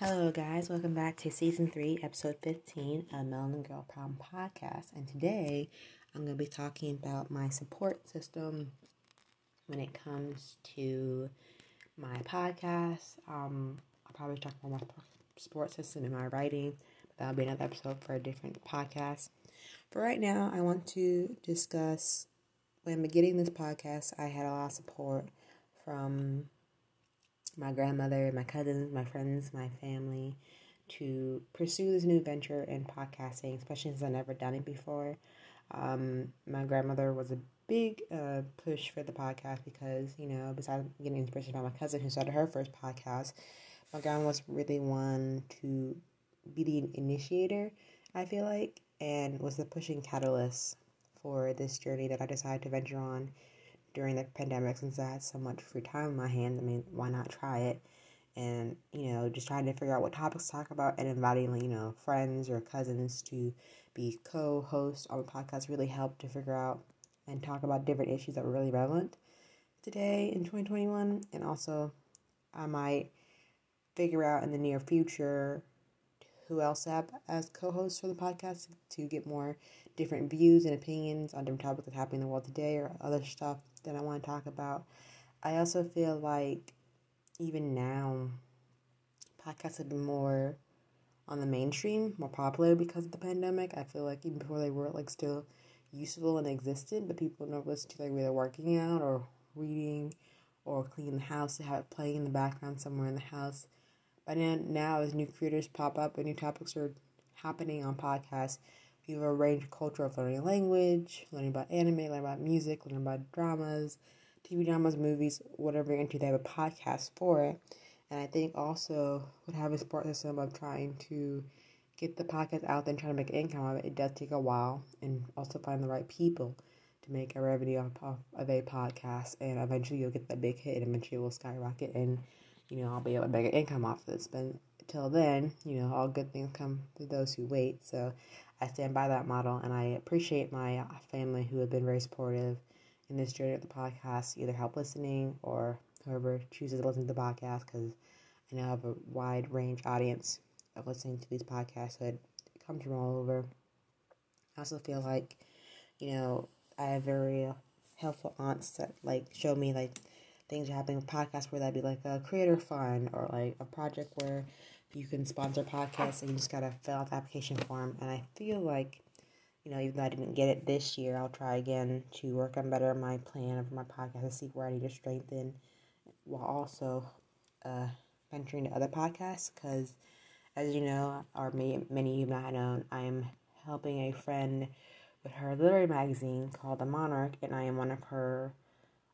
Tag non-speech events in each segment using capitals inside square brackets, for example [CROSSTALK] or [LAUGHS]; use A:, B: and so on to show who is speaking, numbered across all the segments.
A: Hello, guys. Welcome back to season three, episode 15 of Melanin Girl Problem Podcast. And today I'm going to be talking about my support system when it comes to my podcast. Um, I'll probably talk about my support system in my writing, but that'll be another episode for a different podcast. But right now, I want to discuss when beginning this podcast, I had a lot of support from my grandmother, my cousins, my friends, my family to pursue this new venture in podcasting, especially since I've never done it before. Um, my grandmother was a big uh, push for the podcast because, you know, besides getting inspiration by my cousin who started her first podcast, my grandma was really one to be the initiator, I feel like, and was the pushing catalyst for this journey that I decided to venture on during the pandemic since I had so much free time in my hands. I mean, why not try it? And, you know, just trying to figure out what topics to talk about and inviting, you know, friends or cousins to be co hosts on the podcast really helped to figure out and talk about different issues that were really relevant today in 2021. And also, I might figure out in the near future who else to have as co-hosts for the podcast to get more different views and opinions on different topics that's happening in the world today or other stuff that I want to talk about. I also feel like even now podcasts have been more on the mainstream, more popular because of the pandemic. I feel like even before they were like still useful and existed, but people don't listen to like whether working out or reading or cleaning the house to have it playing in the background somewhere in the house. But now, now as new creators pop up and new topics are happening on podcasts, you have a range of culture of learning language, learning about anime, learning about music, learning about dramas, TV dramas, movies, whatever you're into. They have a podcast for it. And I think also with having a support system of trying to get the podcast out there and trying to make income of it, it does take a while and also find the right people to make a revenue off of a podcast. And eventually you'll get that big hit and eventually it will skyrocket and you know, I'll be able to make an income off of this. But until then, you know, all good things come to those who wait. So I stand by that model and I appreciate my uh, family who have been very supportive in this journey of the podcast, either help listening or whoever chooses to listen to the podcast because I now have a wide range audience of listening to these podcasts that come from all over. I also feel like, you know, I have very uh, helpful aunts that like show me like things are happening with podcasts where that'd be like a creator fund or like a project where you can sponsor podcasts and you just gotta fill out the application form. And I feel like, you know, even though I didn't get it this year, I'll try again to work on better my plan of my podcast to see where I need to strengthen while also uh, venturing to other podcasts. Because, as you know, or may, many of you might know, I'm helping a friend with her literary magazine called The Monarch, and I am one of her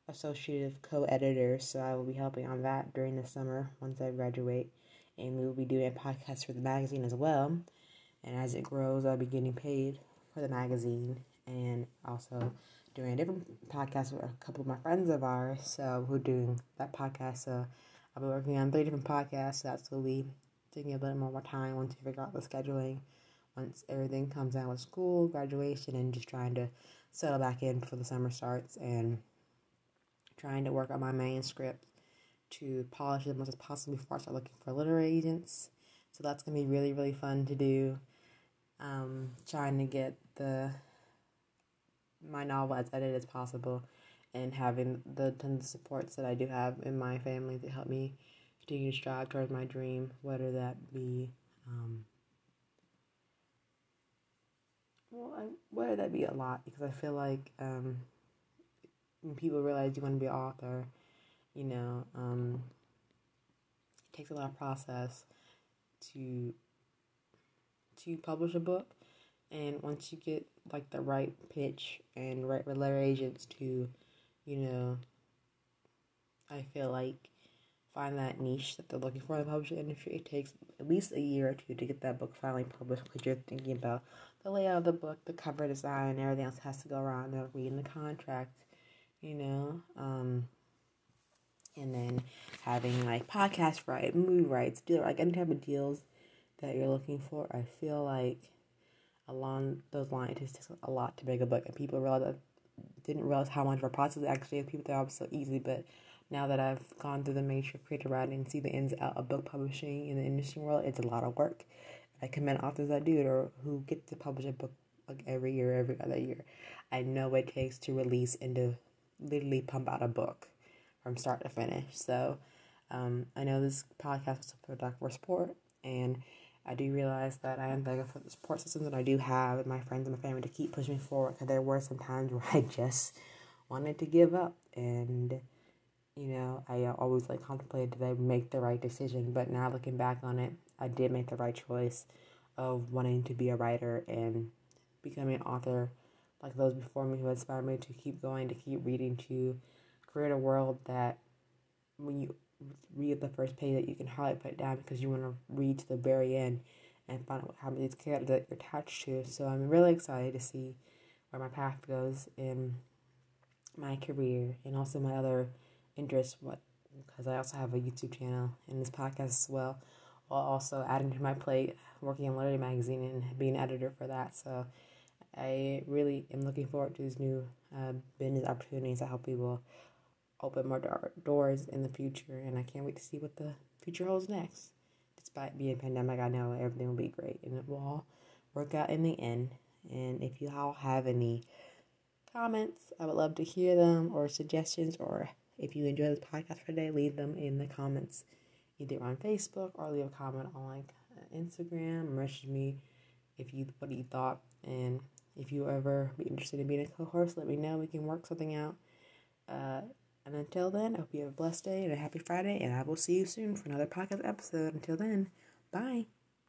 A: associative co-editors, so I will be helping on that during the summer once I graduate, and we will be doing a podcast for the magazine as well. And as it grows, I'll be getting paid for the magazine, and also doing a different podcast with a couple of my friends of ours, so we're doing that podcast. So I'll be working on three different podcasts. So that's will be taking a little more time once we figure out the scheduling. Once everything comes out with school, graduation, and just trying to settle back in before the summer starts and trying to work on my manuscript to polish as much as possible before I start looking for literary agents. So that's gonna be really really fun to do. Um, trying to get the my novel as edited as possible, and having the tons of supports that I do have in my family to help me continue to strive towards my dream, whether that be um, well, I, whether that be a lot because I feel like um, when people realize you want to be an author, you know, um, it takes a lot of process to to publish a book. And once you get like the right pitch and right literary agents to, you know, I feel like find that niche that they're looking for in the publishing industry, it takes at least a year or two to get that book finally published because you're thinking about the layout of the book, the cover design, and everything else has to go around. They're reading the contract, you know, um, and then having like podcast rights, movie rights, deal like any type of deals that you're looking for. I feel like along those lines, it takes a lot to make a book, and people realize that didn't realize how much of a process it actually is. People thought it was so easy, but now that I've gone through the major creative writing and see the ins out of book publishing in the industry world, it's a lot of work. I commend authors that do it or who get to publish a book like every year, every other year. I know what it takes to release and to literally pump out a book from start to finish. So um, I know this podcast was for Dark for support, and I do realize that I am thankful for the support system that I do have and my friends and my family to keep pushing me forward. Because there were some times where [LAUGHS] I just wanted to give up, and you know, I always like contemplated did I make the right decision. But now looking back on it, I did make the right choice of wanting to be a writer and becoming an author like those before me who inspired me to keep going, to keep reading, to create a world that when you read the first page that you can hardly put it down because you want to read to the very end and find out how many characters that you're attached to. So I'm really excited to see where my path goes in my career and also my other interests. What because I also have a YouTube channel and this podcast as well. While also adding to my plate, working in Literary Magazine and being an editor for that. So I really am looking forward to these new uh, business opportunities that help people open more door- doors in the future, and I can't wait to see what the future holds next. Despite being a pandemic, I know everything will be great, and it will all work out in the end. And if you all have any comments, I would love to hear them, or suggestions, or if you enjoy this podcast for today, leave them in the comments, either on Facebook or leave a comment on like Instagram, message me if you what you thought, and if you ever be interested in being a co-host, let me know. We can work something out. Uh, and until then, I hope you have a blessed day and a happy Friday, and I will see you soon for another podcast episode. Until then, bye.